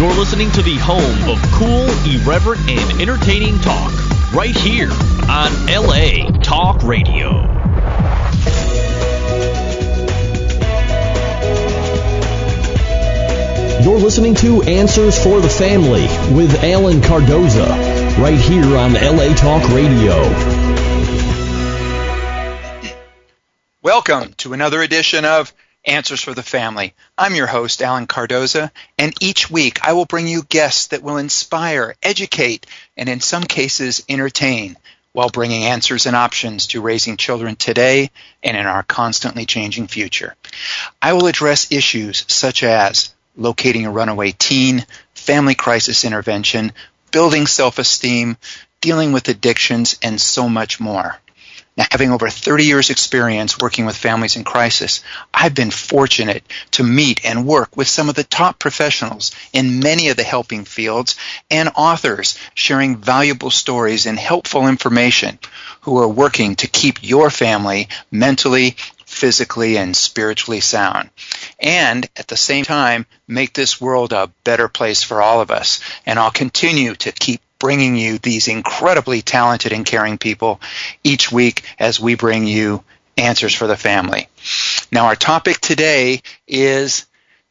You're listening to the home of cool, irreverent, and entertaining talk right here on LA Talk Radio. You're listening to Answers for the Family with Alan Cardoza right here on LA Talk Radio. Welcome to another edition of Answers for the Family. I'm your host, Alan Cardoza, and each week I will bring you guests that will inspire, educate, and in some cases entertain while bringing answers and options to raising children today and in our constantly changing future. I will address issues such as locating a runaway teen, family crisis intervention, building self-esteem, dealing with addictions, and so much more. Now, having over 30 years experience working with families in crisis, I've been fortunate to meet and work with some of the top professionals in many of the helping fields and authors sharing valuable stories and helpful information who are working to keep your family mentally, physically, and spiritually sound. And at the same time, make this world a better place for all of us. And I'll continue to keep bringing you these incredibly talented and caring people each week as we bring you answers for the family. Now, our topic today is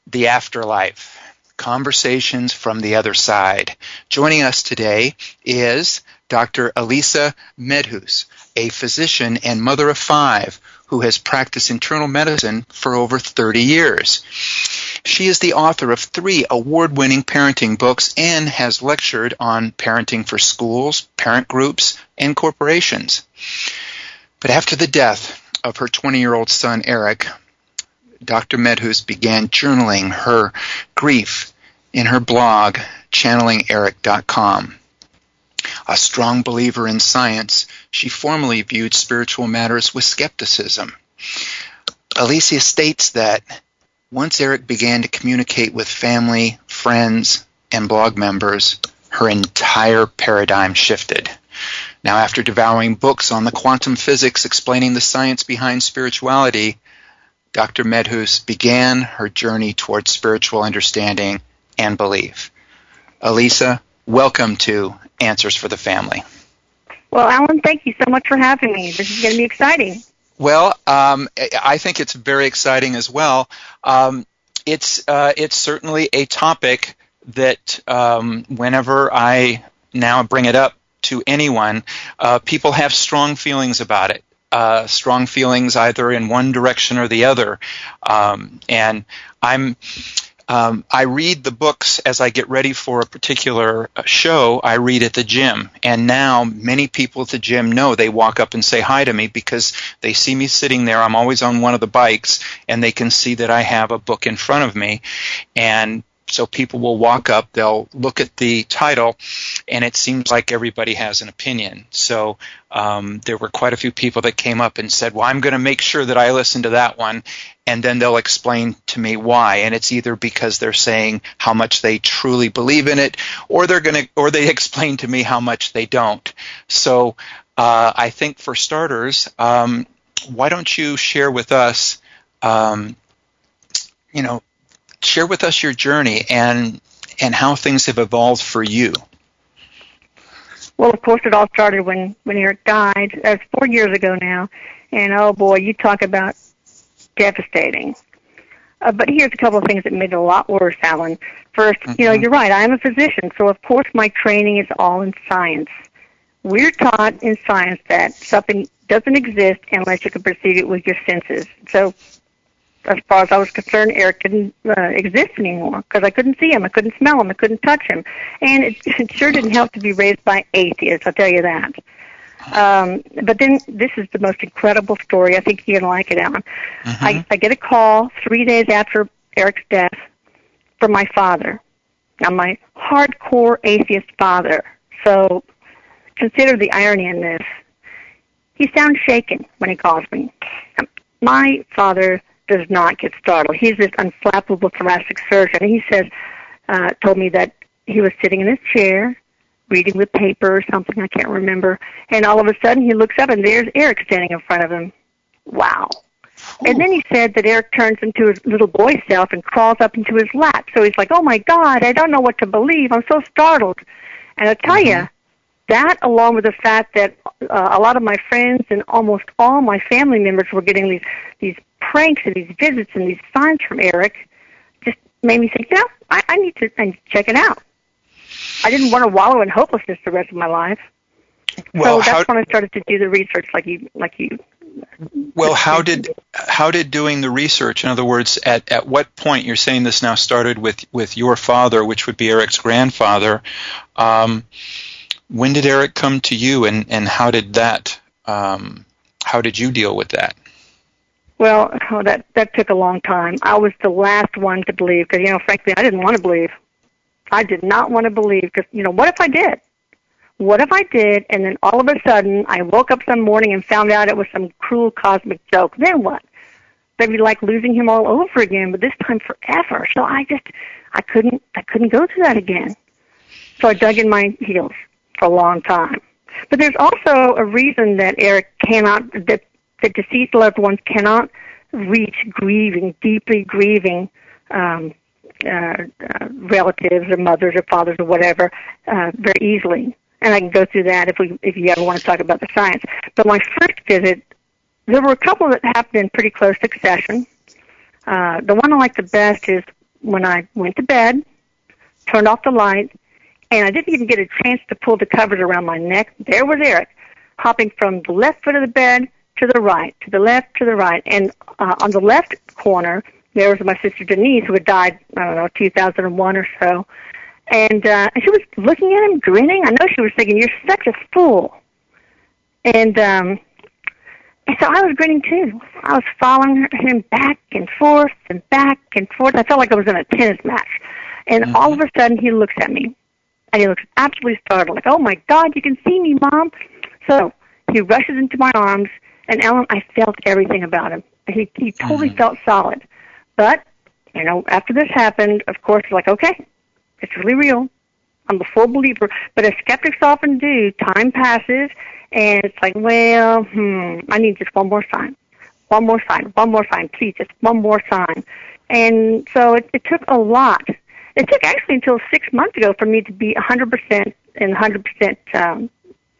the afterlife. Conversations from the other side. Joining us today is Dr. Elisa Medhus, a physician and mother of five who has practiced internal medicine for over 30 years. She is the author of three award winning parenting books and has lectured on parenting for schools, parent groups, and corporations. But after the death of her 20 year old son, Eric, Dr. Medhus began journaling her grief in her blog, channelingerik.com. A strong believer in science, she formerly viewed spiritual matters with skepticism. Alicia states that once Eric began to communicate with family, friends, and blog members, her entire paradigm shifted. Now, after devouring books on the quantum physics explaining the science behind spirituality, Dr. Medhus began her journey towards spiritual understanding and belief. Elisa, welcome to Answers for the Family. Well, Alan, thank you so much for having me. This is going to be exciting. Well, um, I think it's very exciting as well. Um, it's uh, it's certainly a topic that um, whenever I now bring it up to anyone, uh, people have strong feelings about it. Uh, strong feelings either in one direction or the other, um, and I'm um, I read the books as I get ready for a particular uh, show. I read at the gym, and now many people at the gym know they walk up and say hi to me because they see me sitting there. I'm always on one of the bikes, and they can see that I have a book in front of me, and so people will walk up, they'll look at the title, and it seems like everybody has an opinion. So um, there were quite a few people that came up and said, "Well, I'm going to make sure that I listen to that one," and then they'll explain to me why. And it's either because they're saying how much they truly believe in it, or they're going to, or they explain to me how much they don't. So uh, I think for starters, um, why don't you share with us? Um, you know, share with us your journey and and how things have evolved for you. Well, of course, it all started when when Eric died. That's four years ago now, and oh boy, you talk about devastating. Uh, but here's a couple of things that made it a lot worse, Alan. 1st mm-hmm. you know, mm-hmm. you're right. I'm a physician, so of course my training is all in science. We're taught in science that something doesn't exist unless you can perceive it with your senses. So as far as I was concerned, Eric didn't uh, exist anymore because I couldn't see him, I couldn't smell him, I couldn't touch him, and it, it sure didn't help to be raised by atheists. I'll tell you that. Um, but then this is the most incredible story. I think you're gonna like it, Alan. Mm-hmm. I, I get a call three days after Eric's death from my father. Now, my hardcore atheist father. So consider the irony in this. He sounds shaken when he calls me. My father does not get startled. He's this unflappable thoracic surgeon. He says, uh, told me that he was sitting in his chair, reading the paper or something, I can't remember, and all of a sudden he looks up and there's Eric standing in front of him. Wow. And then he said that Eric turns into his little boy self and crawls up into his lap. So he's like, "Oh my God, I don't know what to believe. I'm so startled." And I'll tell Mm-hmm. you, that along with the fact that uh, a lot of my friends and almost all my family members were getting these these pranks and these visits and these signs from Eric, just made me think, no, I, I need to I need to check it out. I didn't want to wallow in hopelessness the rest of my life. Well, so how that's when I started to do the research, like you, like you. well how did how did doing the research? In other words, at at what point you're saying this now started with with your father, which would be Eric's grandfather. Um, when did Eric come to you, and and how did that um, how did you deal with that? Well, oh, that that took a long time. I was the last one to believe because, you know, frankly, I didn't want to believe. I did not want to believe because, you know, what if I did? What if I did, and then all of a sudden I woke up some morning and found out it was some cruel cosmic joke? Then what? That'd be like losing him all over again, but this time forever. So I just, I couldn't, I couldn't go through that again. So I dug in my heels for a long time. But there's also a reason that Eric cannot, that the deceased loved ones cannot reach grieving, deeply grieving um, uh, uh, relatives or mothers or fathers or whatever uh, very easily. And I can go through that if we if you ever want to talk about the science. But my first visit, there were a couple that happened in pretty close succession. Uh, the one I like the best is when I went to bed, turned off the light, and I didn't even get a chance to pull the covers around my neck. There was Eric, hopping from the left foot of the bed to the right, to the left, to the right. And uh, on the left corner, there was my sister Denise, who had died, I don't know, 2001 or so. And, uh, she was looking at him, grinning. I know she was thinking, you're such a fool. And, um, and so I was grinning too. I was following him back and forth and back and forth. I felt like I was in a tennis match. And Mhm. all of a sudden, he looks at me, and he looks absolutely startled, like, "Oh my God, you can see me, Mom!" So he rushes into my arms, and Ellen, I felt everything about him. He he totally Mhm. felt solid. But you know, after this happened, of course, like, okay, it's really real. I'm a full believer. But as skeptics often do, time passes, and it's like, well, hmm, I need just one more sign, one more sign, one more sign, please, just one more sign. And so it, it took a lot. It took actually until six months ago for me to be 100% in 100% um,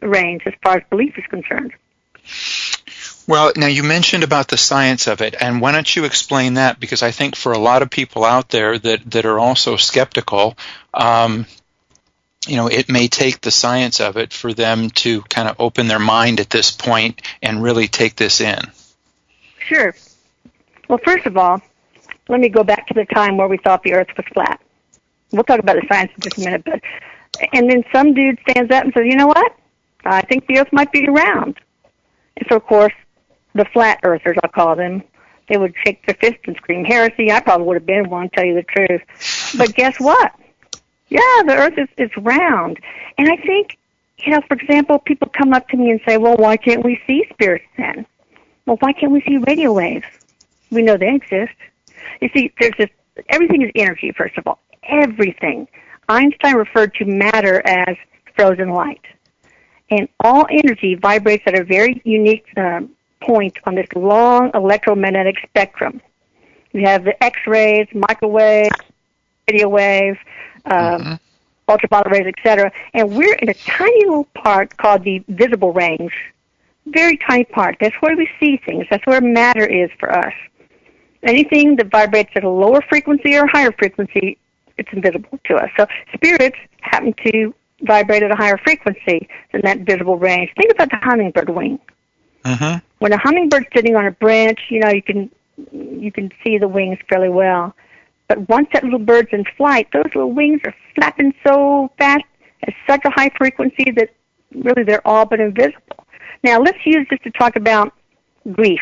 range as far as belief is concerned. Well, now you mentioned about the science of it, and why don't you explain that? Because I think for a lot of people out there that, that are also skeptical, um, you know, it may take the science of it for them to kind of open their mind at this point and really take this in. Sure. Well, first of all, let me go back to the time where we thought the Earth was flat. We'll talk about the science in just a minute, but and then some dude stands up and says, "You know what? I think the Earth might be round." And so, of course, the flat earthers, I'll call them, they would shake their fist and scream heresy. I probably would have been one, tell you the truth. But guess what? Yeah, the Earth is is round, and I think, you know, for example, people come up to me and say, "Well, why can't we see spirits then?" Well, why can't we see radio waves? We know they exist. You see, there's this, everything is energy, first of all. Everything. Einstein referred to matter as frozen light. And all energy vibrates at a very unique uh, point on this long electromagnetic spectrum. You have the X-rays, microwaves, radio waves, um, ultraviolet rays, etc. And we're in a tiny little part called the visible range. Very tiny part. That's where we see things. That's where matter is for us. Anything that vibrates at a lower frequency or higher frequency, it's invisible to us. So spirits happen to vibrate at a higher frequency than that visible range. Think about the hummingbird wing. Mm-hmm. When a hummingbird's sitting on a branch, you know, you can you can see the wings fairly well. But once that little bird's in flight, those little wings are flapping so fast at such a high frequency that really they're all but invisible. Now let's use this to talk about grief.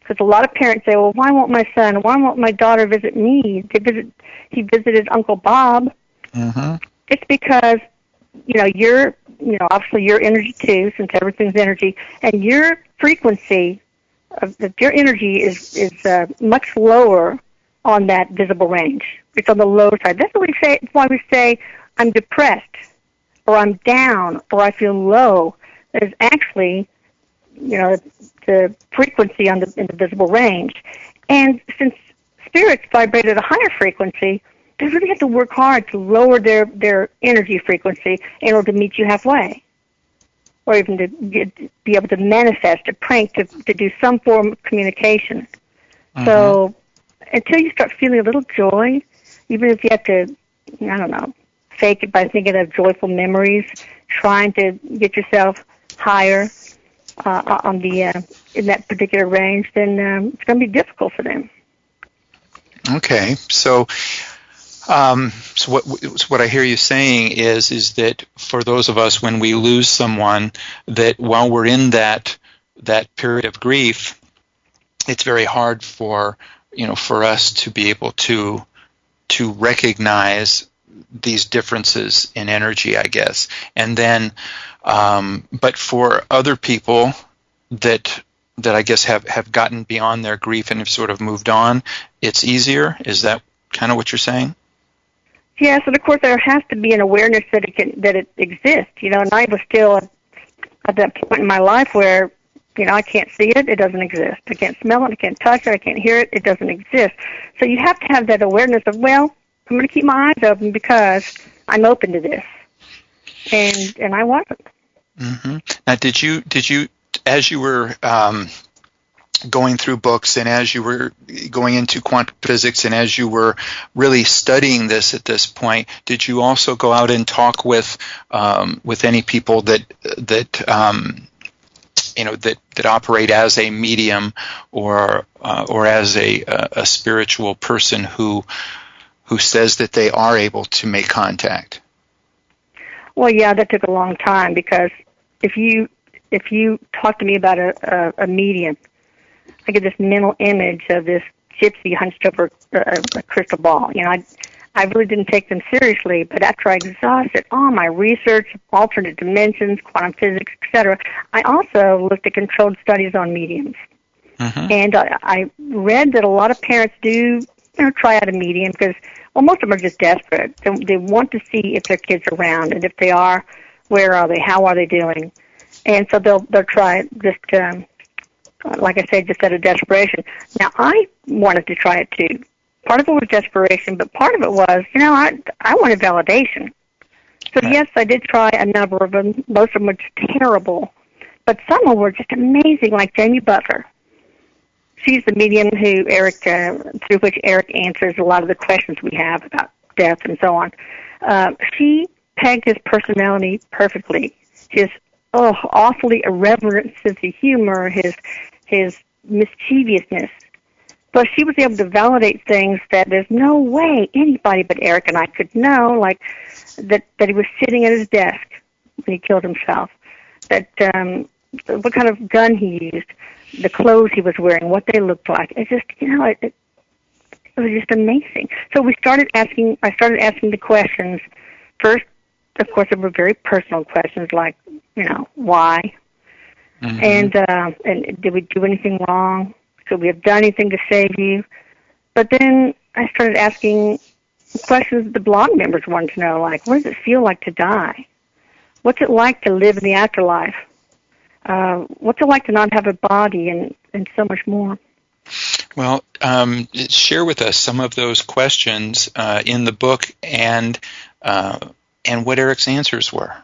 Because a lot of parents say, well, why won't my son, why won't my daughter visit me? They visit, he visited Uncle Bob. Mm-hmm. It's because, you know, your, you know, obviously your energy too, since everything's energy, and your frequency of your energy is is uh, much lower on that visible range. It's on the low side. That's why we say. That's why we say I'm depressed, or I'm down, or I feel low. There's actually, you know, the frequency on the, in the visible range. And since spirits vibrate at a higher frequency, they really have to work hard to lower their, their energy frequency in order to meet you halfway. Or even to get, be able to manifest, to prank, to, to do some form of communication. Mm-hmm. So until you start feeling a little joy, even if you have to, I don't know, fake it by thinking of joyful memories, trying to get yourself higher uh, on the uh, in that particular range, then um, it's going to be difficult for them. Okay, so. Um, so what what I hear you saying is is that for those of us when we lose someone, that while we're in that that period of grief, it's very hard for you know for us to be able to to recognize these differences in energy, I guess. And then, um, but for other people that that I guess have have gotten beyond their grief and have sort of moved on, it's easier. Is that kind of what you're saying? Yes, and of course there has to be an awareness that it can that it exists. You know, and I was still at that point in my life where you know I can't see it; it doesn't exist. I can't smell it; I can't touch it; I can't hear it; it doesn't exist. So you have to have that awareness of well, I'm going to keep my eyes open because I'm open to this, and and I wasn't. Mm-hmm. Now, did you did you as you were um, going through books and as you were going into quantum physics and as you were really studying this at this point, did you also go out and talk with um, with any people that that um, you know that that operate as a medium or uh, or as a, a spiritual person who who says that they are able to make contact? Well, yeah, that took a long time because if you if you talk to me about a, a, a medium, I get this mental image of this gypsy hunched over a, a crystal ball. You know, I I really didn't take them seriously, but after I exhausted all my research, alternate dimensions, quantum physics, etc., I also looked at controlled studies on mediums. Mm-hmm. And I, I read that a lot of parents do you know, try out a medium because well, most of them are just desperate. They, they want to see if their kids are around, and if they are, where are they? How are they doing? And so they'll they'll try just um, like I said, just out of desperation. Now I wanted to try it too. Part of it was desperation, but part of it was, you know, I I wanted validation. So yes, I did try a number of them. Most of them were just terrible, but some of them were just amazing, like Jamie Butler she's the medium who Eric, uh, through which Eric answers a lot of the questions we have about death and so on. Uh, she pegged his personality perfectly. His oh, awfully irreverent sense of humor, his his mischievousness. But she was able to validate things that there's no way anybody but Eric and I could know, like that that he was sitting at his desk when he killed himself. That um, what kind of gun he used the clothes he was wearing, what they looked like. It's just, you know, it, it, it was just amazing. So we started asking, I started asking the questions. First, of course, there were very personal questions like, you know, why? Mm-hmm. And, uh, and did we do anything wrong? Could we have done anything to save you? But then I started asking questions that the blog members wanted to know, like, what does it feel like to die? What's it like to live in the afterlife? uh, what's it like to not have a body and, and so much more? Well, um, share with us some of those questions uh, in the book and uh, and what Eric's answers were.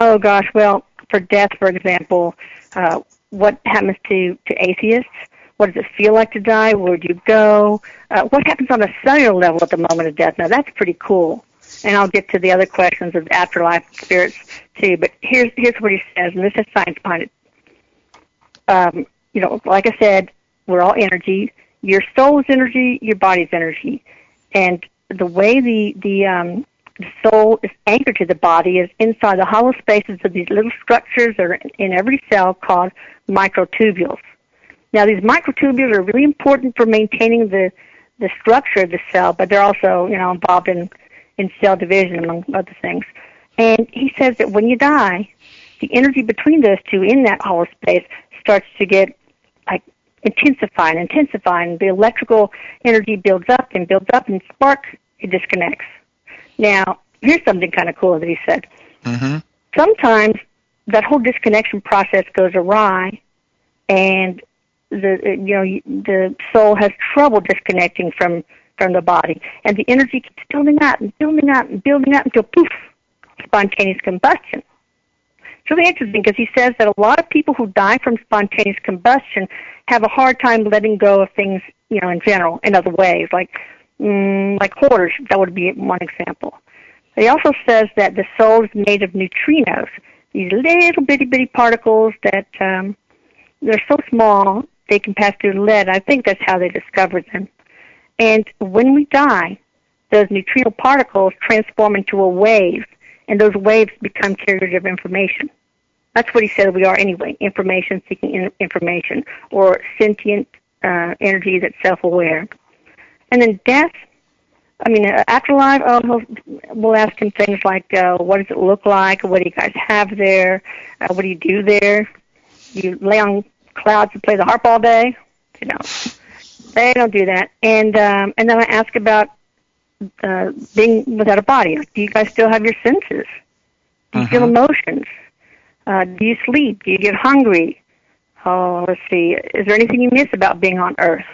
Oh gosh, well, for death, for example, uh, what happens to to atheists? What does it feel like to die? Where do you go? Uh, what happens on a cellular level at the moment of death? Now that's pretty cool and I'll get to the other questions of afterlife spirits too. But here's here's what he says, and this is science behind it. Um, you know, like I said, we're all energy. Your soul is energy. Your body's energy, and the way the the um, the soul is anchored to the body is inside the hollow spaces of these little structures that are in every cell called microtubules. Now, these microtubules are really important for maintaining the the structure of the cell, but they're also, you know, involved in in cell division, among other things. And he says that when you die, the energy between those two in that hollow space starts to get like intensify and intensify, and the electrical energy builds up and builds up, and spark it disconnects. Now, here's something kind of cool that he said. Mm-hmm. Sometimes that whole disconnection process goes awry, and the you know the soul has trouble disconnecting from from the body, and the energy keeps building up and building up and building up until poof, spontaneous combustion. It's really interesting because he says that a lot of people who die from spontaneous combustion have a hard time letting go of things, you know, in general, in other ways, like mm, like quarters. That would be one example. He also says that the soul is made of neutrinos, these little bitty bitty particles that um, they're so small they can pass through lead. I think that's how they discovered them. And when we die, those neutrino particles transform into a wave, and those waves become carriers of information. That's what he said we are anyway, information seeking information, or sentient uh, energy that's self-aware. And then death, I mean, uh, afterlife, oh, we'll ask him things like, uh, what does it look like? What do you guys have there? Uh, what do you do there? You lay on clouds and play the harp all day? You know, they don't do that. And um, and then I ask about uh, being without a body. do you guys still have your senses? Do you mm-hmm. feel emotions? Uh, do you sleep? Do you get hungry? Oh, let's see. Is there anything you miss about being on Earth?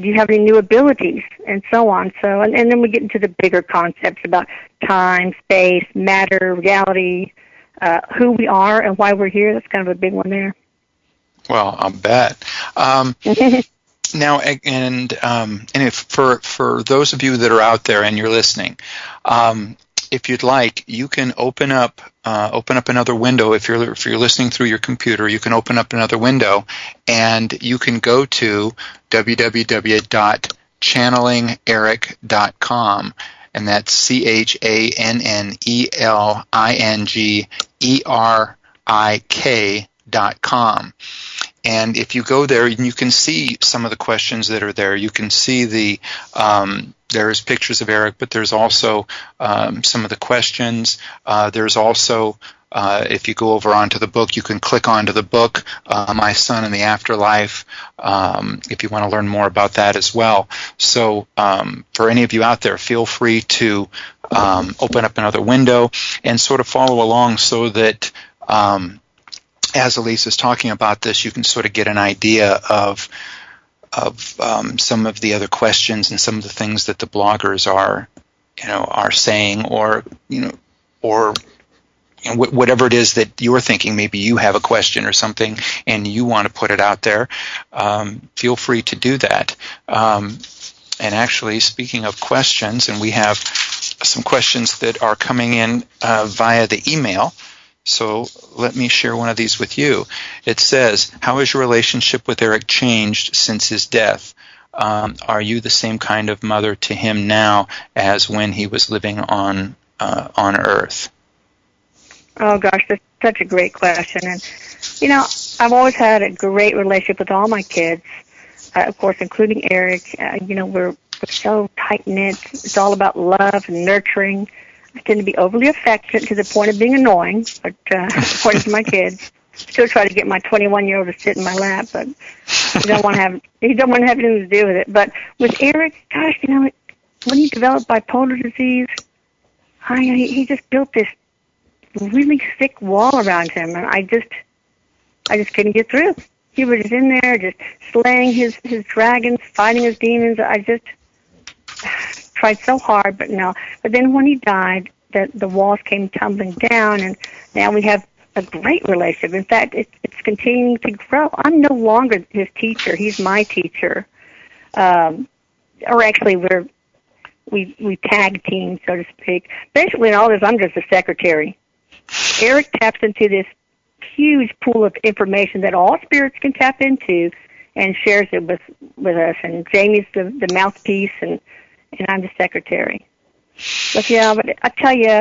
Do you have any new abilities? And so on. So, and, and then we get into the bigger concepts about time, space, matter, reality, uh, who we are, and why we're here. That's kind of a big one there. Well, I'll bet. Um, now, and um, and if for for those of you that are out there and you're listening, um, if you'd like, you can open up uh, open up another window. If you're if you're listening through your computer, you can open up another window, and you can go to www.channelingerik.com, and that's C H A N N E L I N G E R I K dot com. And if you go there, you can see some of the questions that are there. You can see the um, there's pictures of Eric, but there's also um, some of the questions. Uh, there's also uh, if you go over onto the book, you can click onto the book, uh, My Son in the Afterlife, um, if you want to learn more about that as well. So, um, for any of you out there, feel free to um, open up another window and sort of follow along so that um, as Elise is talking about this, you can sort of get an idea of of um, some of the other questions and some of the things that the bloggers are, you know, are saying, or you know, or you know, whatever it is that you're thinking. Maybe you have a question or something, and you want to put it out there. Um, feel free to do that. Um, and actually, speaking of questions, and we have some questions that are coming in uh, via the email. So let me share one of these with you. It says, How has your relationship with Eric changed since his death? Um, are you the same kind of mother to him now as when he was living on uh, on Earth? Oh gosh, that's such a great question. And you know, I've always had a great relationship with all my kids, uh, of course, including Eric. Uh, you know, we're, we're so tight knit. It's all about love and nurturing. Tend to be overly affectionate to the point of being annoying, but uh, according to my kids, still try to get my 21 year old to sit in my lap, but he don't want to have he don't want to have anything to do with it. But with Eric, gosh, you know, when he developed bipolar disease, I he just built this really thick wall around him, and I just I just couldn't get through. He was in there, just slaying his his dragons, fighting his demons. I just tried so hard, but no. But then when he died, the the walls came tumbling down, and now we have a great relationship. In fact, it's it's continuing to grow. I'm no longer his teacher; he's my teacher. Um, or actually, we're we we tag team, so to speak. Basically, in all this, I'm just a secretary. Eric taps into this huge pool of information that all spirits can tap into, and shares it with with us. And Jamie's the the mouthpiece, and and I'm the secretary. But yeah, but I tell you,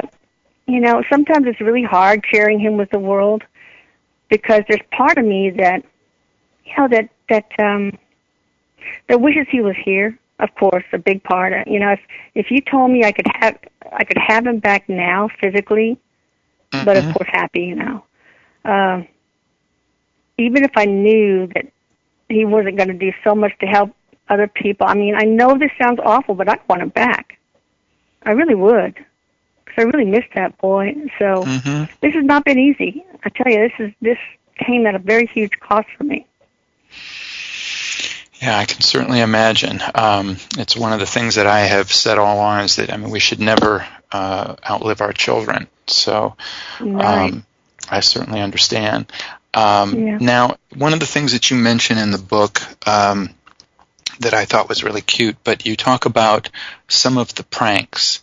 you know, sometimes it's really hard sharing him with the world because there's part of me that, you know, that that um, that wishes he was here. Of course, a big part. Of, you know, if if you told me I could have I could have him back now physically, mm-hmm. but of course happy, you know. Um, even if I knew that he wasn't going to do so much to help other people. I mean, I know this sounds awful, but I'd want him back. I really would. because I really missed that boy. So Mm-hmm. this has not been easy. I tell you, this is this came at a very huge cost for me. Yeah, I can certainly imagine. Um, it's one of the things that I have said all along is that I mean we should never uh, outlive our children. So Right. um, I certainly understand. Um, Yeah. Now, one of the things that you mention in the book um, that I thought was really cute, but you talk about some of the pranks.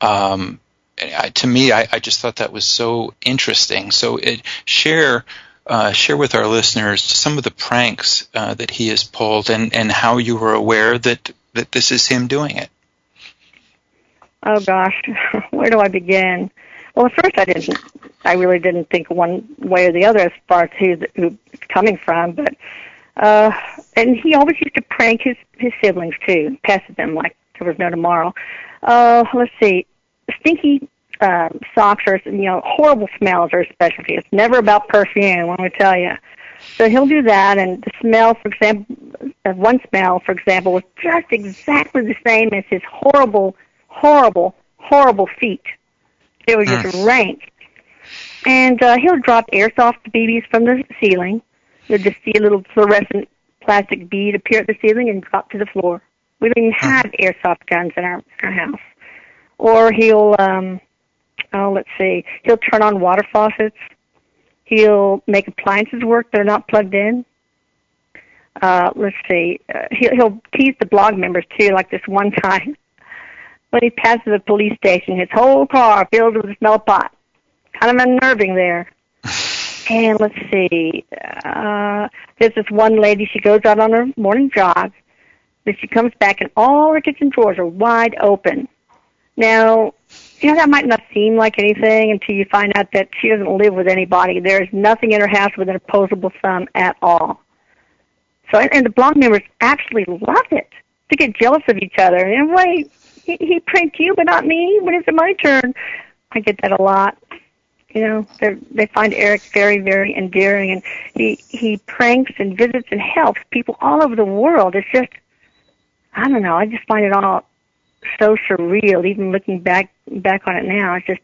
Um, I, to me, I, I just thought that was so interesting. So, it, share uh, share with our listeners some of the pranks uh, that he has pulled, and, and how you were aware that that this is him doing it. Oh gosh, where do I begin? Well, at first I didn't. I really didn't think one way or the other as far as who, who it's coming from. But uh, and he always used to prank his his siblings too, pestered them like there was no tomorrow. Uh, let's see, stinky uh, socks are you know horrible smells are a specialty. It's never about perfume. Let me tell you. So he'll do that, and the smell, for example, uh, one smell, for example, was just exactly the same as his horrible, horrible, horrible feet. They were just rank. And uh, he'll drop airsoft BBs from the ceiling. You'll just see a little fluorescent plastic bead appear at the ceiling and drop to the floor. We don't even have airsoft guns in our, our house. Or he'll, um, oh, let's see, he'll turn on water faucets. He'll make appliances work that are not plugged in. Uh, let's see, uh, he'll, he'll tease the blog members too, like this one time when he passes a police station, his whole car filled with the smell pot. Kind of unnerving there. And let's see, uh, there's this one lady, she goes out on her morning jog, but she comes back and all her kitchen drawers are wide open. Now, you know, that might not seem like anything until you find out that she doesn't live with anybody. There's nothing in her house with an opposable thumb at all. So, and, and the blog members actually love it. to get jealous of each other. And wait, he, he pranked you, but not me. When is it my turn? I get that a lot. You know, they they find Eric very, very endearing, and he he pranks and visits and helps people all over the world. It's just, I don't know. I just find it all so surreal. Even looking back back on it now, it's just,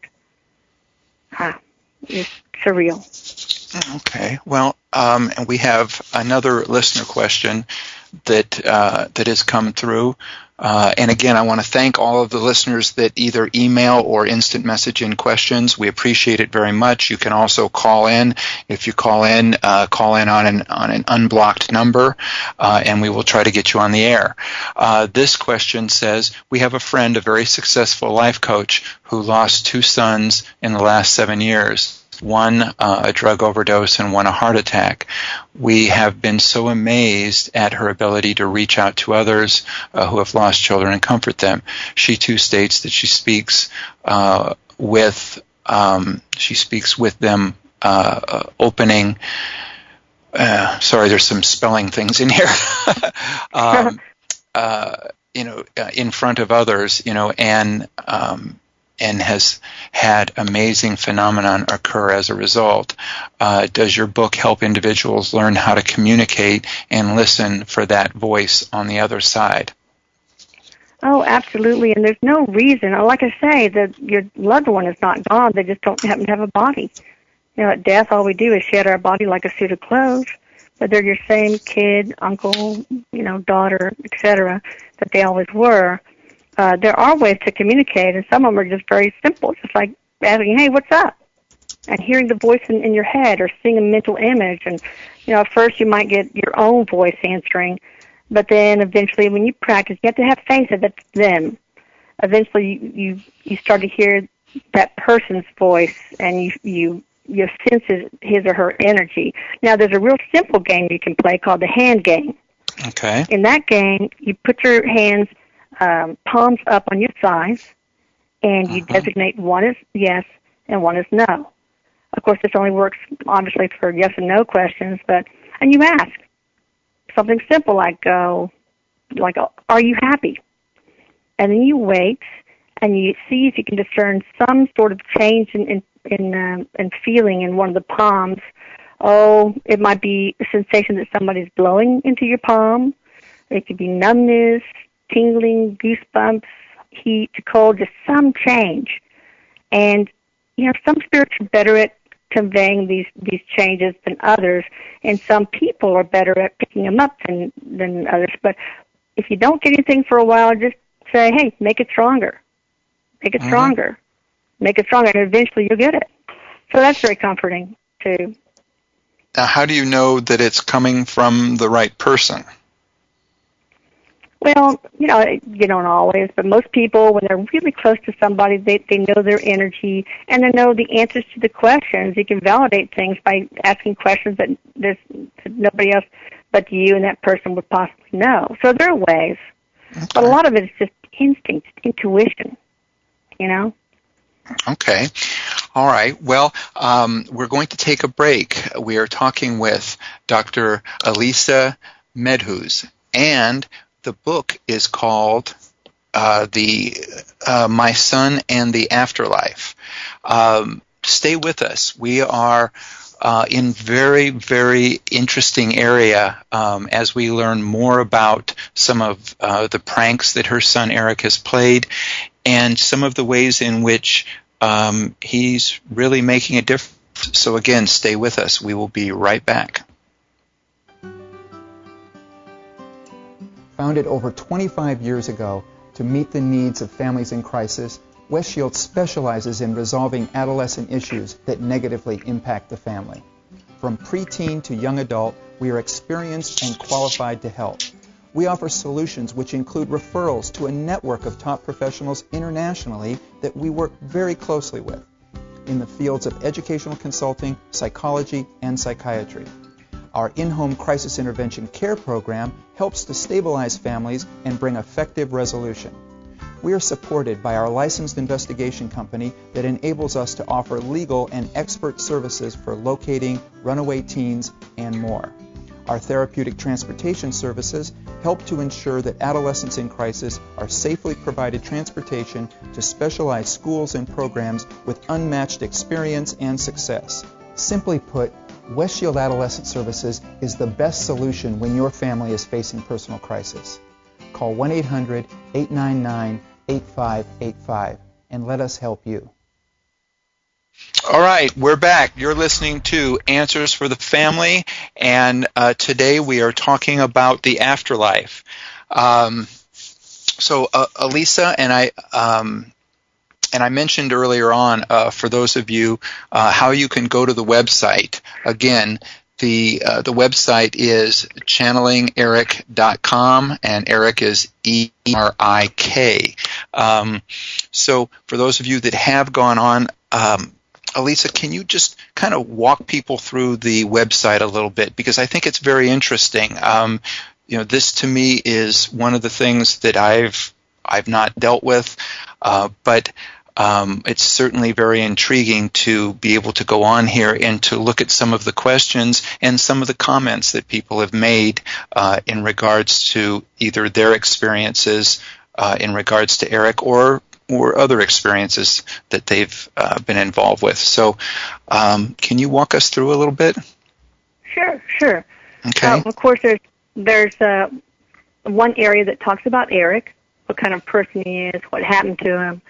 ah, it's surreal. Okay. Well, um, and we have another listener question that uh, that has come through. Uh, and again, I want to thank all of the listeners that either email or instant message in questions. We appreciate it very much. You can also call in. If you call in, uh, call in on an on an unblocked number, uh, and we will try to get you on the air. Uh, this question says, "We have a friend, a very successful life coach, who lost two sons in the last seven years." One uh, a drug overdose and one a heart attack. We have been so amazed at her ability to reach out to others uh, who have lost children and comfort them. She too states that she speaks uh, with um, she speaks with them uh, opening. Uh, sorry, there's some spelling things in here. um, uh, you know, in front of others, you know, and um, and has had amazing phenomenon occur as a result. Uh, does your book help individuals learn how to communicate and listen for that voice on the other side? Oh, absolutely. And there's no reason. Like I say, that your loved one is not gone. They just don't happen to have a body. You know, at death, all we do is shed our body like a suit of clothes. But they're your same kid, uncle, you know, daughter, etc. that they always were uh, there are ways to communicate, and some of them are just very simple, just like asking, "Hey, what's up?" and hearing the voice in, in your head, or seeing a mental image. And you know, at first you might get your own voice answering, but then eventually, when you practice, you have to have faith that it's them. Eventually, you you, you start to hear that person's voice, and you you you sense his, his or her energy. Now, there's a real simple game you can play called the hand game. Okay. In that game, you put your hands um, palms up on your thighs, and you Uh-huh. designate one is yes and one is no. Of course, this only works obviously for yes and no questions, but and you ask something simple like, uh, like, are you happy? And then you wait and you see if you can discern some sort of change in in in, um, in feeling in one of the palms. Oh, it might be a sensation that somebody's blowing into your palm. It could be numbness, tingling, goosebumps, heat, cold, just some change. And you know, some spirits are better at conveying these these changes than others, and some people are better at picking them up than than others. But if you don't get anything for a while, just say, "Hey, make it stronger, make it mm-hmm. stronger, make it stronger," and eventually you'll get it. So that's very comforting too. Now, how do you know that it's coming from the right person? Well, you know, you don't always, but most people, when they're really close to somebody, they they know their energy and they know the answers to the questions. You can validate things by asking questions that there's that nobody else but you and that person would possibly know. So there are ways, okay. but a lot of it is just instinct, intuition. You know. Okay. All right. Well, um, we're going to take a break. We are talking with Dr. Elisa Medhus, and the book is called uh, "The uh, My Son and the Afterlife." Um, stay with us. We are. Uh, in very, very interesting area um, as we learn more about some of uh, the pranks that her son Eric has played and some of the ways in which um, he's really making a difference. So, again, stay with us. We will be right back. Founded over 25 years ago to meet the needs of families in crisis, West Shield specializes in resolving adolescent issues that negatively impact the family. From preteen to young adult, we are experienced and qualified to help. We offer solutions which include referrals to a network of top professionals internationally that we work very closely with in the fields of educational consulting, psychology, and psychiatry. Our in-home crisis intervention care program helps to stabilize families and bring effective resolution. We are supported by our licensed investigation company that enables us to offer legal and expert services for locating runaway teens and more. Our therapeutic transportation services help to ensure that adolescents in crisis are safely provided transportation to specialized schools and programs with unmatched experience and success. Simply put, West Shield Adolescent Services is the best solution when your family is facing personal crisis. Call 1 800 899 8585 and let us help you. All right, we're back. You're listening to Answers for the Family, and uh, today we are talking about the afterlife. Um, so, uh, Elisa and I, um, and I mentioned earlier on uh, for those of you uh, how you can go to the website. Again, the uh, the website is channelingerik.com, and Eric is E R I K. Um, so, for those of you that have gone on. Um, Elisa, can you just kind of walk people through the website a little bit because I think it's very interesting. Um, you know, this to me is one of the things that I've I've not dealt with, uh, but um, it's certainly very intriguing to be able to go on here and to look at some of the questions and some of the comments that people have made uh, in regards to either their experiences uh, in regards to Eric or or other experiences that they've uh, been involved with. So, um, can you walk us through a little bit? Sure, sure. Okay. Uh, of course, there's there's uh, one area that talks about Eric, what kind of person he is, what happened to him.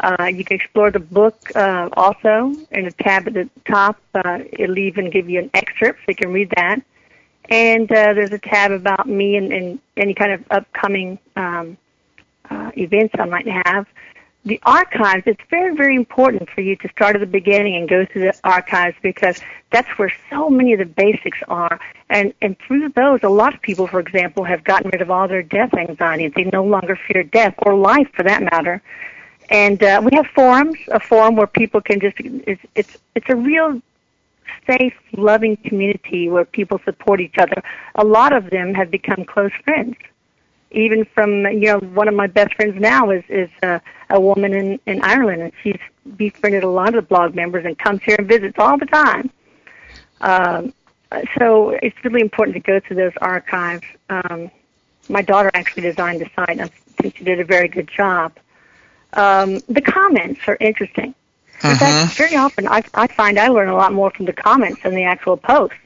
Uh, you can explore the book uh, also in a tab at the top. Uh, it'll even give you an excerpt so you can read that. And uh, there's a tab about me and, and any kind of upcoming um, uh, events I might have the archives, it's very, very important for you to start at the beginning and go through the archives because that's where so many of the basics are. And, and through those, a lot of people, for example, have gotten rid of all their death anxiety. They no longer fear death or life for that matter. And uh, we have forums, a forum where people can just, it's, it's, it's a real safe, loving community where people support each other. A lot of them have become close friends even from you know one of my best friends now is is uh, a woman in in Ireland, and she's befriended a lot of the blog members and comes here and visits all the time. Um, so it's really important to go through those archives. Um, my daughter actually designed the site. And I think she did a very good job. Um, the comments are interesting. In uh-huh. fact, very often I, I find I learn a lot more from the comments than the actual posts.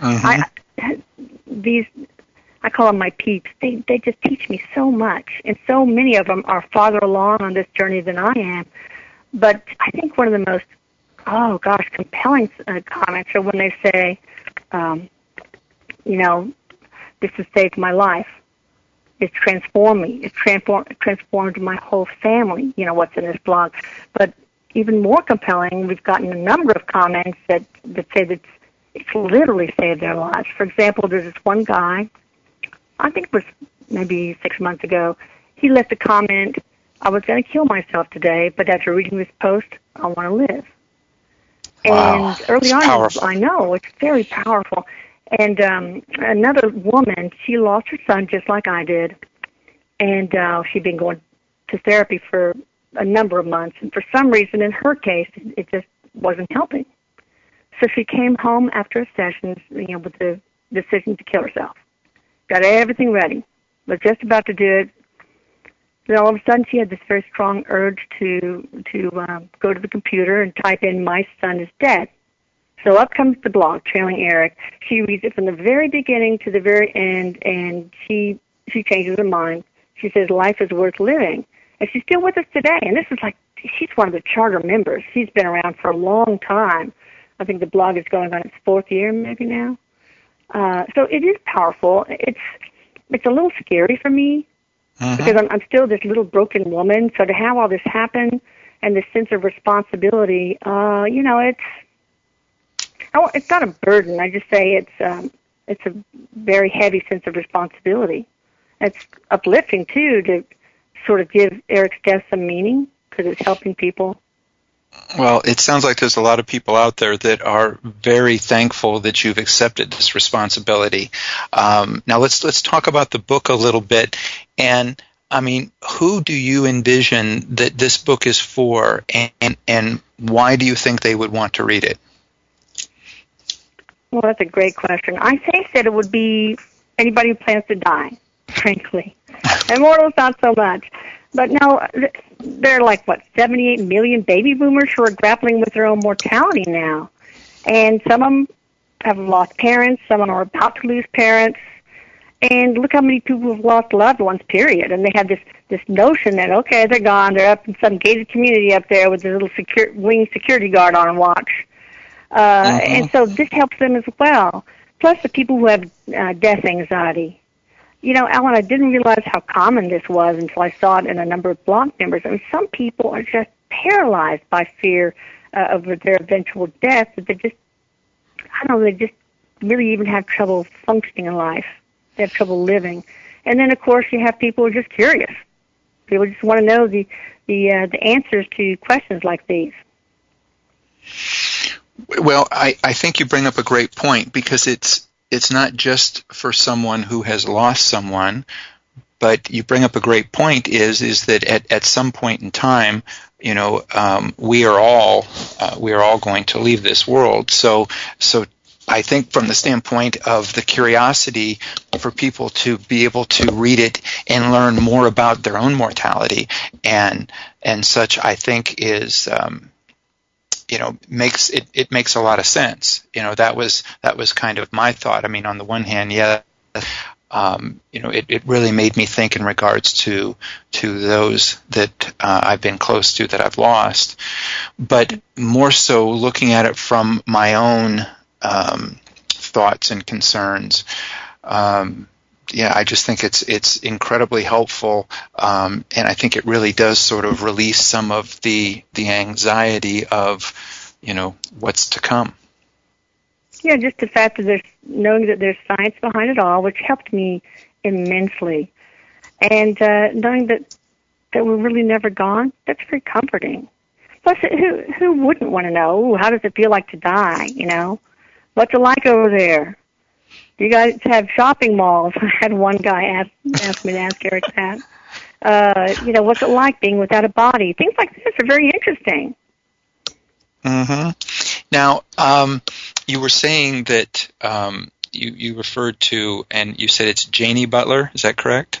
Uh-huh. I, these I call them my peeps. They they just teach me so much, and so many of them are farther along on this journey than I am. but I think one of the most, oh gosh, compelling uh, comments are when they say, um, you know, this has saved my life. It's transformed me. It's transformed transformed my whole family. You know what's in this blog, but even more compelling, we've gotten a number of comments that that say that it's literally saved their lives. For example, there's this one guy, I think it was maybe six months ago. He left a comment. I was going to kill myself today, but after reading this post, I want to live. Wow, and early it's on, powerful. I know it's very powerful. And um, another woman, she lost her son just like I did, and uh, she'd been going to therapy for a number of months, and for some reason, in her case, it just wasn't helping. So she came home after a session, you know, with the decision to kill herself. Got everything ready, was just about to do it. Then all of a sudden, she had this very strong urge to to um, go to the computer and type in "My son is dead." So up comes the blog, Channeling Erik. She reads it from the very beginning to the very end, and she she changes her mind. She says life is worth living, and she's still with us today. And this is like she's one of the charter members. She's been around for a long time. I think the blog is going on its fourth year, maybe now. Uh, so it is powerful. It's it's a little scary for me Mhm. because I'm, I'm still this little broken woman. So to have all this happen and this sense of responsibility, uh, you know, it's Won't- it's not a burden. I just say it's um, it's a very heavy sense of responsibility. It's uplifting too to sort of give Erik's death some meaning because it's helping people. Well, it sounds like there's a lot of people out there that are very thankful that you've accepted this responsibility. Um, now let's let's talk about the book a little bit. And I mean, who do you envision that this book is for, and, and why do you think they would want to read it? Well, that's a great question. I think that it would be anybody who plans to die, frankly. Immortals, not so much. But no, there are like, what, 78 million baby boomers who are grappling with their own mortality now. And some of them have lost parents, some of them are about to lose parents. And look how many people have lost loved ones, period. And they have this, this notion that, okay, they're gone, they're up in some gated community up there with a little secure, wing security guard on watch. Uh, Mhm. And so this helps them as well. Plus the people who have uh, death anxiety. You know, Alan, I didn't realize how common this was until I saw it in a number of blog members. I mean, some people are just paralyzed by fear uh, of their eventual death that they just, I don't know, they just really even have trouble functioning in life. They have trouble living. And then, of course, you have people who are just curious. People just want to know the the uh, the answers to questions like these. Well, I, I think you bring up a great point because it's it's not just for someone who has lost someone, but you bring up a great point is is that at, at some point in time, you know, um, we are all uh, we are all going to leave this world. So so I think from the standpoint of the curiosity for people to be able to read it and learn more about their own mortality and and such, I think is um, you know makes it, it makes a lot of sense. You know that was that was kind of my thought. I mean on the one hand yeah um, you know it, it really made me think in regards to to those that uh, i've been close to that i've lost. But more so looking at it from my own um, thoughts and concerns um, yeah, I just think it's it's incredibly helpful, um, and I think it really does sort of release some of the the anxiety of, you know, what's to come. Yeah, just the fact that there's knowing that there's science behind it all, which helped me immensely, and uh, knowing that that we're really never gone, that's very comforting. Plus, who who wouldn't want to know? How does it feel like to die? You know, what's it like over there? Do you guys have shopping malls? I had one guy ask ask me to ask Erik that. Uh, you know, what's it like being without a body? Things like this are very interesting. Mm-hmm. Now, um, you were saying that um, you you referred to, and you said it's Jamie Butler. Is that correct?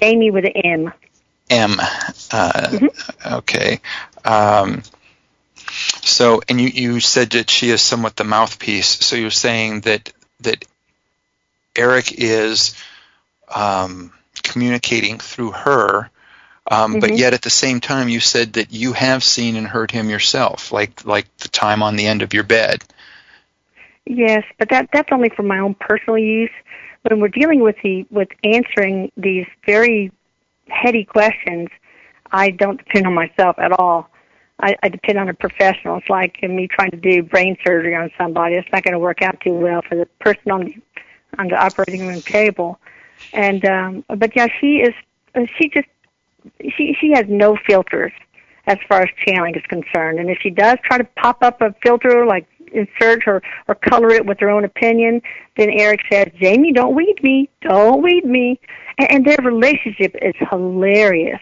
Jamie with an M. M. Uh, Okay. Um, so, and you, you said that she is somewhat the mouthpiece. So you're saying that that Erik is um, communicating through her Um, Mm-hmm. But yet, at the same time, you said that you have seen and heard him yourself, like like the time on the end of your bed. Yes, but that that's only for my own personal use. When we're dealing with the with answering these very heady questions, I don't depend on myself at all. I, I depend on a professional. It's like me trying to do brain surgery on somebody. It's not going to work out too well for the person on the on the operating room table. And um, but yeah, she is. uh, She just she she has no filters as far as channeling is concerned. And if she does try to pop up a filter, like insert her or color it with her own opinion, then Erik says, "Jamie, don't weed me, don't weed me." And, and their relationship is hilarious.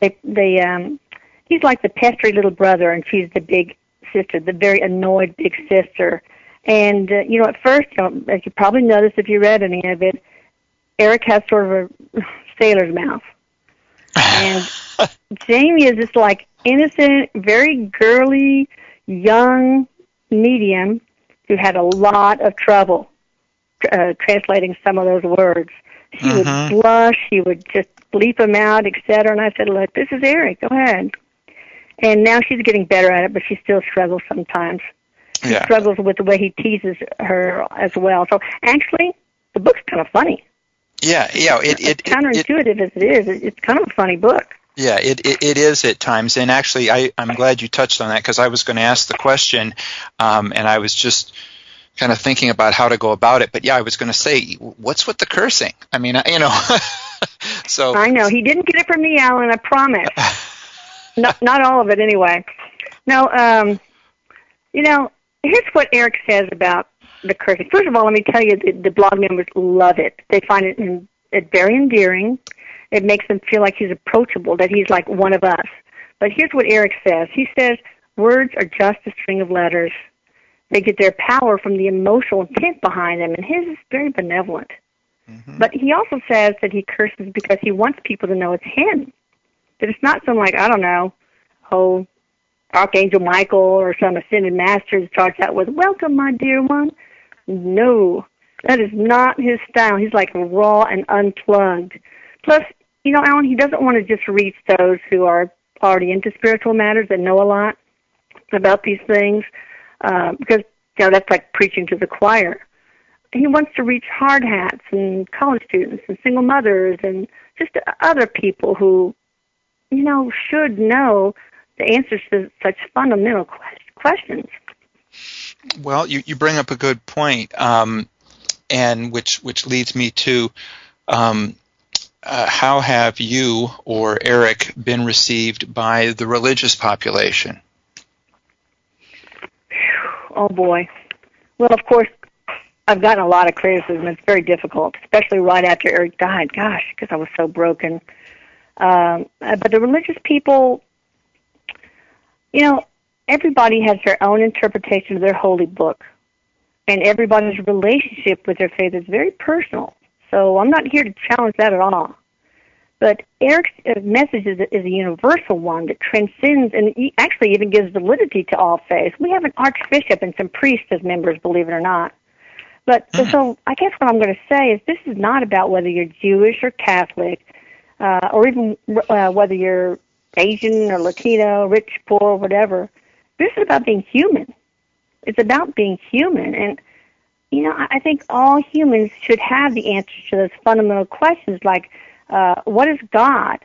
They they um, he's like the pestery little brother, and she's the big sister, the very annoyed big sister. And uh, you know, at first, you know, as you probably noticed if you read any of it, Erik has sort of a sailor's mouth. And Jamie is this like innocent, very girly, young medium who had a lot of trouble uh, translating some of those words. She Mhm. would blush, she would just bleep them out, etc. And I said, "Look, this is Erik. Go ahead." And now she's getting better at it, but she still struggles sometimes. She Yeah. struggles with the way he teases her as well. So actually, the book's kind of funny. Yeah, yeah. It, it, it, it, counterintuitive as it is, it- it's kind of a funny book. Yeah, it, it, it is at times. And actually, I, I'm glad you touched on that because I was going to ask the question um, and I was just kind of thinking about how to go about it. But yeah, I was going to say, what's with the cursing? I mean, I- you know, so. I know he didn't get it from me, Alan. I promise. not not all of it, anyway. No, um, you know, here's what Erik says about the cursing. First of all, let me tell you, the, the blog members love it. They find it, in, it very endearing. It makes them feel like he's approachable, that he's like one of us. But here's what Erik says. He says words are just a string of letters. They get their power from the emotional intent behind them, and his is very benevolent. Mm-hmm. But he also says that he curses because he wants people to know it's him. That it's not some like I don't know, oh, Archangel Michael or some ascended master starts out with "Welcome, my dear one." No, that is not his style. He's like raw and unplugged. Plus, you know, Alan, he doesn't want to just reach those who are already into spiritual matters and know a lot about these things, uh, because you know that's like preaching to the choir he wants to reach hard hats and college students and single mothers and just other people who, you know, should know the answers to such fundamental quest- questions. Well, you, you bring up a good point, um, and which which leads me to um, uh, how have you or Erik been received by the religious population? Oh boy. Well, of course, I've gotten a lot of criticism. It's very difficult, especially right after Erik died. Gosh, because I was so broken. Um, uh, but the religious people, you know, everybody has their own interpretation of their holy book, and everybody's relationship with their faith is very personal. So I'm not here to challenge that at all. But Erik's message is, is a universal one that transcends and actually even gives validity to all faiths. We have an archbishop and some priests as members, believe it or not. But so I guess what I'm going to say is this is not about whether you're Jewish or Catholic, uh, or even uh, whether you're Asian or Latino, rich, poor, whatever. This is about being human. It's about being human, and you know I think all humans should have the answers to those fundamental questions like, uh, what is God?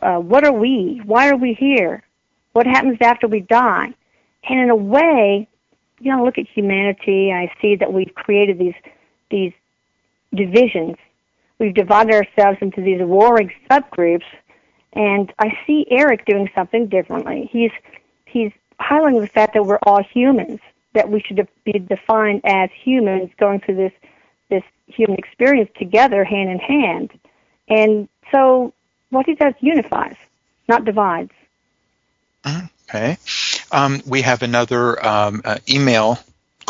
Uh, what are we? Why are we here? What happens after we die? And in a way, you know, look at humanity. I see that we've created these these divisions. We've divided ourselves into these warring subgroups, and I see Erik doing something differently. He's he's highlighting the fact that we're all humans, that we should be defined as humans going through this this human experience together, hand in hand. And so, what he does unifies, not divides. Okay. Um, we have another um, uh, email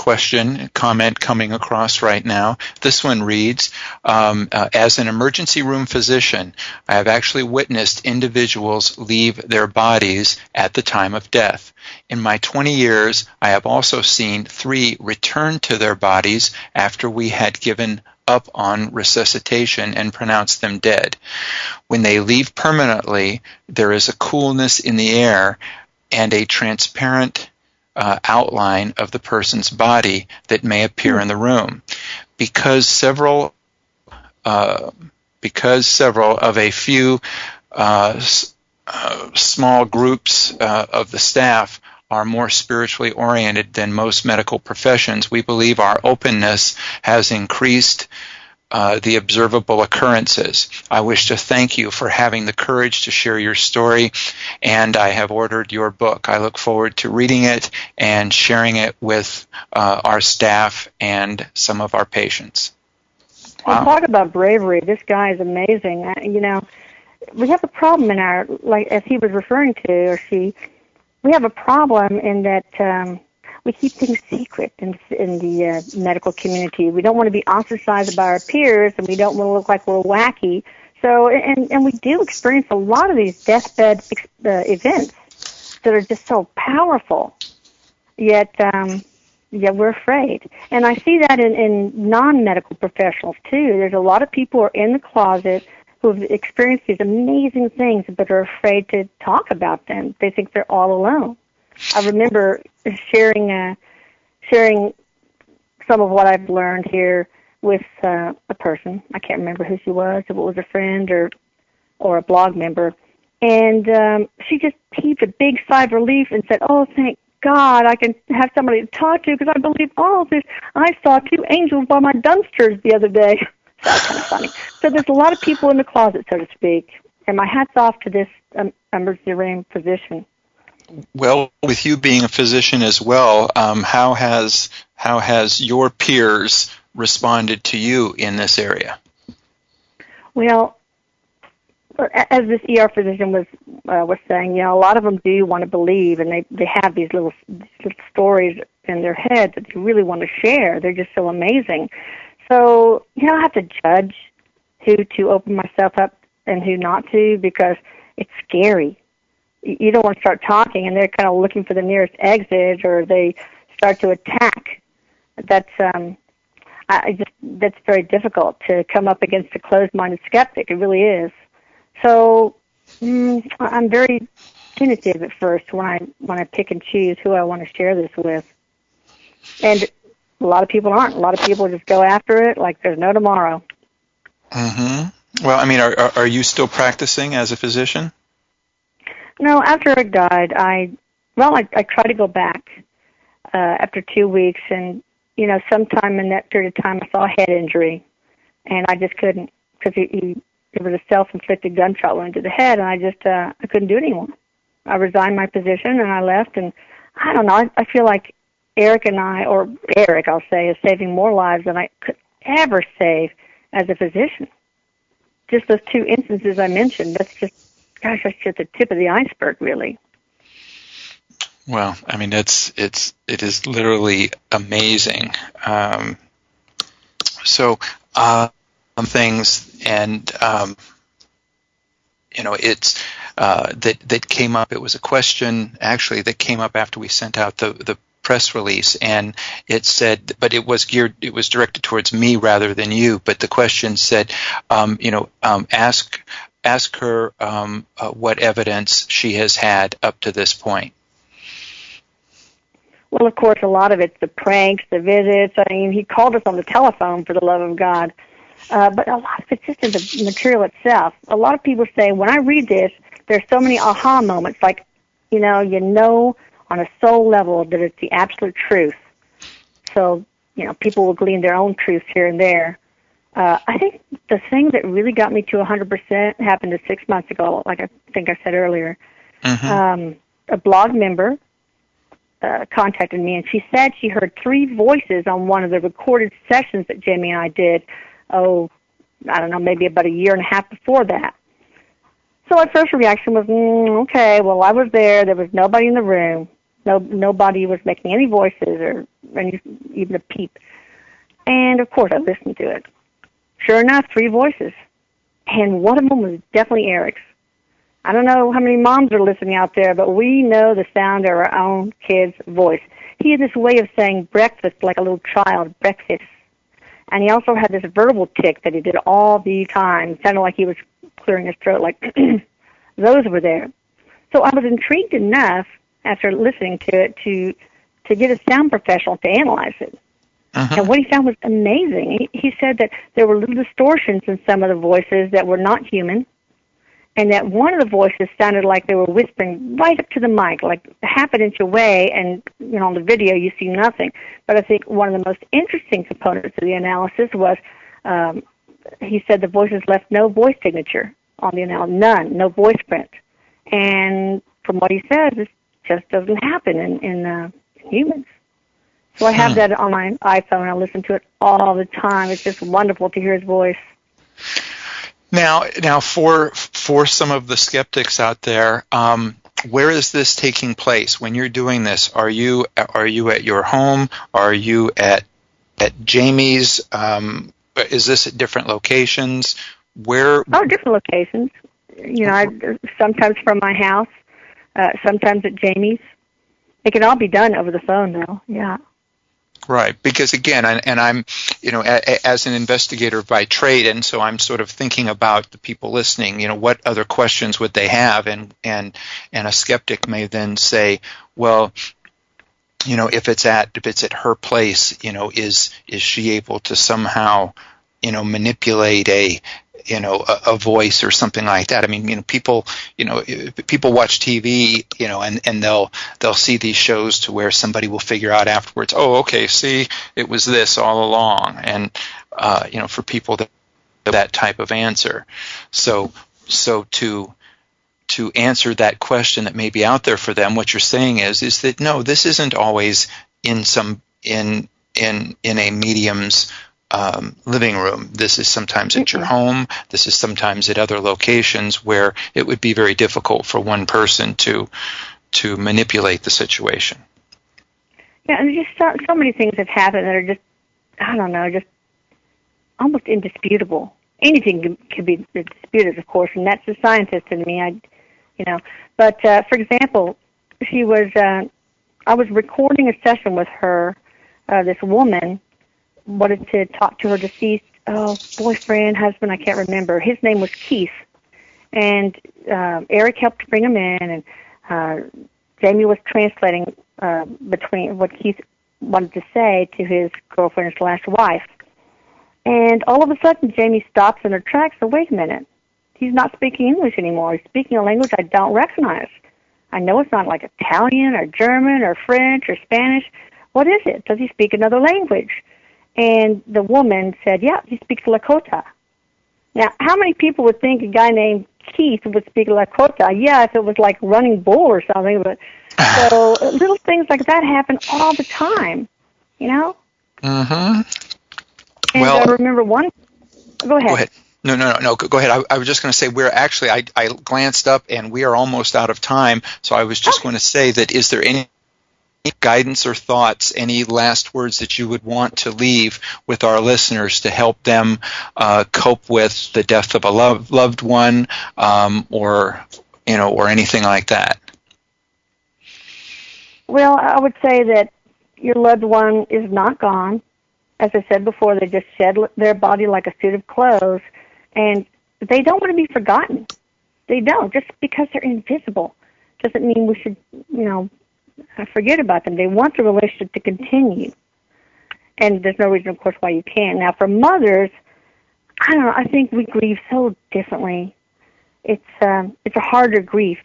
question, comment coming across right now. This one reads um, uh, As an emergency room physician, I have actually witnessed individuals leave their bodies at the time of death. In my 20 years, I have also seen three return to their bodies after we had given up on resuscitation and pronounce them dead. When they leave permanently, there is a coolness in the air and a transparent uh, outline of the person's body that may appear in the room. Because several, uh, because several of a few uh, uh, small groups uh, of the staff are more spiritually oriented than most medical professions, we believe our openness has increased uh, the observable occurrences. I wish to thank you for having the courage to share your story, and I have ordered your book. I look forward to reading it and sharing it with uh, our staff and some of our patients. Wow. Well, talk about bravery. This guy is amazing. You know, we have a problem in our, like as he was referring to, or she, we have a problem in that. Um, we keep things secret in, in the uh, medical community. We don't want to be ostracized by our peers, and we don't want to look like we're wacky. So, and and we do experience a lot of these deathbed uh, events that are just so powerful. Yet, um, yet we're afraid. And I see that in, in non-medical professionals too. There's a lot of people who are in the closet who have experienced these amazing things, but are afraid to talk about them. They think they're all alone. I remember sharing uh, sharing some of what I've learned here with uh, a person. I can't remember who she was, if it was a friend or or a blog member, and um, she just heaved a big sigh of relief and said, "Oh, thank God, I can have somebody to talk to because I believe all this. I saw two angels by my dumpsters the other day." That's kind of funny. So there's a lot of people in the closet, so to speak. And my hat's off to this um, emergency room physician well, with you being a physician as well, um, how has how has your peers responded to you in this area? Well, as this ER physician was uh, was saying, you know, a lot of them do want to believe, and they they have these little, these little stories in their head that they really want to share. They're just so amazing. So you know, I have to judge who to open myself up and who not to because it's scary you don't want to start talking and they're kind of looking for the nearest exit or they start to attack. That's um i just that's very difficult to come up against a closed minded skeptic. It really is. So mm, i'm very tentative at first when i when i pick and choose who i want to share this with. And a lot of people aren't. A lot of people just go after it like there's no tomorrow. Mhm well i mean are are you still practicing as a physician no, after Erik died, I well, I, I tried to go back uh, after two weeks, and you know, sometime in that period of time, I saw a head injury, and I just couldn't because he, he it was a self-inflicted gunshot wound to the head, and I just uh, I couldn't do anymore. I resigned my position and I left, and I don't know. I, I feel like Erik and I, or Erik, I'll say, is saving more lives than I could ever save as a physician. Just those two instances I mentioned. That's just gosh, that's just the tip of the iceberg, really. Well, I mean, it's it's it is literally amazing. Um, so, uh, things and um, you know, it's uh, that that came up. It was a question actually that came up after we sent out the the press release and it said but it was geared it was directed towards me rather than you but the question said um, you know um, ask ask her um, uh, what evidence she has had up to this point. Well, of course, a lot of it's the pranks, the visits. I mean, he called us on the telephone for the love of God. Uh, but a lot of it's just in the material itself. A lot of people say, when I read this, there's so many aha moments. Like, you know, you know on a soul level that it's the absolute truth. So, you know, people will glean their own truths here and there. Uh, I think the thing that really got me to 100% happened six months ago, like I think I said earlier. Mm-hmm. Um, a blog member uh, contacted me, and she said she heard three voices on one of the recorded sessions that Jamie and I did. Oh, I don't know, maybe about a year and a half before that. So my first reaction was, mm, okay, well I was there. There was nobody in the room. No, nobody was making any voices or any, even a peep. And of course, I listened to it. Sure enough, three voices. And one of them was definitely Erik's. I don't know how many moms are listening out there, but we know the sound of our own kid's voice. He had this way of saying breakfast like a little child, breakfast. And he also had this verbal tick that he did all the time. It sounded like he was clearing his throat, like those were there. So I was intrigued enough after listening to it to to get a sound professional to analyze it. Uh-huh. And what he found was amazing. He, he said that there were little distortions in some of the voices that were not human, and that one of the voices sounded like they were whispering right up to the mic, like half an inch away, and you know on the video you see nothing. But I think one of the most interesting components of the analysis was um, he said the voices left no voice signature on the analysis, none, no voice print. And from what he says, it just doesn't happen in in, uh, humans. So I have hmm. that on my iPhone. I listen to it all the time. It's just wonderful to hear his voice. Now, now for for some of the skeptics out there, um, where is this taking place when you're doing this? Are you are you at your home? Are you at at Jamie's? Um, is this at different locations? Where? Oh, different locations. You know, I, sometimes from my house, uh, sometimes at Jamie's. It can all be done over the phone, though. Yeah. Right, because again, and I'm, you know, as an investigator by trade, and so I'm sort of thinking about the people listening. You know, what other questions would they have? And and and a skeptic may then say, well, you know, if it's at if it's at her place, you know, is is she able to somehow, you know, manipulate a you know a, a, voice or something like that. I mean, you know, people you know people watch TV, you know, and and they'll they'll see these shows to where somebody will figure out afterwards, oh, okay, see, it was this all along, and uh, you know, for people that that type of answer, so so to to answer that question that may be out there for them, what you're saying is is that no, this isn't always in some in in in a medium's um, living room. This is sometimes at your home. This is sometimes at other locations where it would be very difficult for one person to to manipulate the situation. Yeah, and just so, so many things have happened that are just I don't know, just almost indisputable. Anything can, can be disputed, of course, and that's the scientist in me. I, you know, but uh, for example, she was. Uh, I was recording a session with her, uh, this woman, wanted to talk to her deceased oh, boyfriend, husband, I can't remember. His name was Keith. And uh, Erik helped bring him in, and uh, Jamie was translating uh, between what Keith wanted to say to his girlfriend slash wife. And all of a sudden, Jamie stops in her tracks. So wait a minute, he's not speaking English anymore. He's speaking a language I don't recognize. I know it's not like Italian or German or French or Spanish. What is it? Does he speak another language? And the woman said, yeah, he speaks Lakota. Now, how many people would think a guy named Keith would speak Lakota? Yeah, if it was like running bull or something, but so little things like that happen all the time, you know? Mm-hmm. And well, I remember one. Go ahead. Go ahead. No, no, no, no. Go ahead. I, I was just going to say we're actually. I, I glanced up and we are almost out of time. So I was just going to say that is there any guidance or thoughts, any last words that you would want to leave with our listeners to help them uh, cope with the death of a loved loved one, um, or you know, or anything like that? Well, I would say that your loved one is not gone. As I said before, they just shed their body like a suit of clothes, and they don't want to be forgotten. They don't. Just because they're invisible doesn't mean we should, you know, forget about them. They want the relationship to continue. And there's no reason, of course, why you can't. Now, for mothers, I don't know. I think we grieve so differently. It's um, it's a harder grief,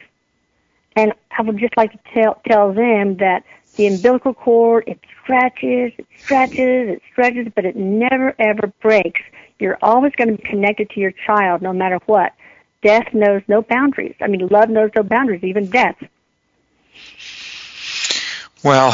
and I would just like to tell tell them that the umbilical cord it stretches, it stretches, it stretches, but it never ever breaks. You're always going to be connected to your child, no matter what. Death knows no boundaries. I mean, love knows no boundaries, even death. Well,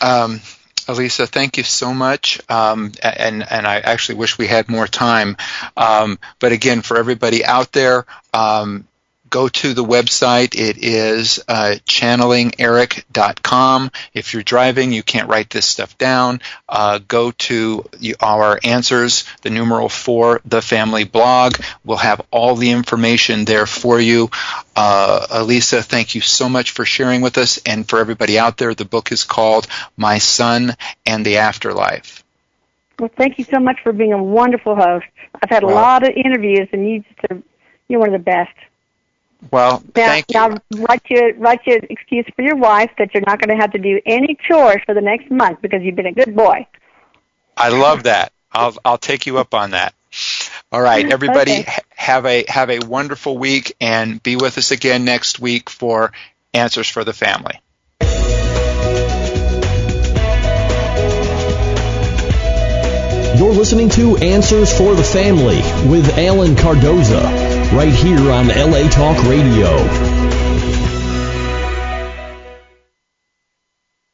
um, Elisa, thank you so much. Um, and, and I actually wish we had more time. Um, but again, for everybody out there, um, go to the website. It is uh, channelingerik.com. If you're driving, you can't write this stuff down. Uh, go to our answers, the numeral for the family blog. We'll have all the information there for you. Uh, Elisa, thank you so much for sharing with us. And for everybody out there, the book is called My Son and the Afterlife. Well, thank you so much for being a wonderful host. I've had a Well- lot of interviews, and you just are, you're one of the best. Well, Now, thank you. now write your write your excuse for your wife that you're not going to have to do any chores for the next month because you've been a good boy. I love that. I'll I'll take you up on that. All right, everybody, Okay. have a have a wonderful week, and be with us again next week for Answers for the Family. You're listening to Answers for the Family with Alan Cardoza, right here on LA Talk Radio.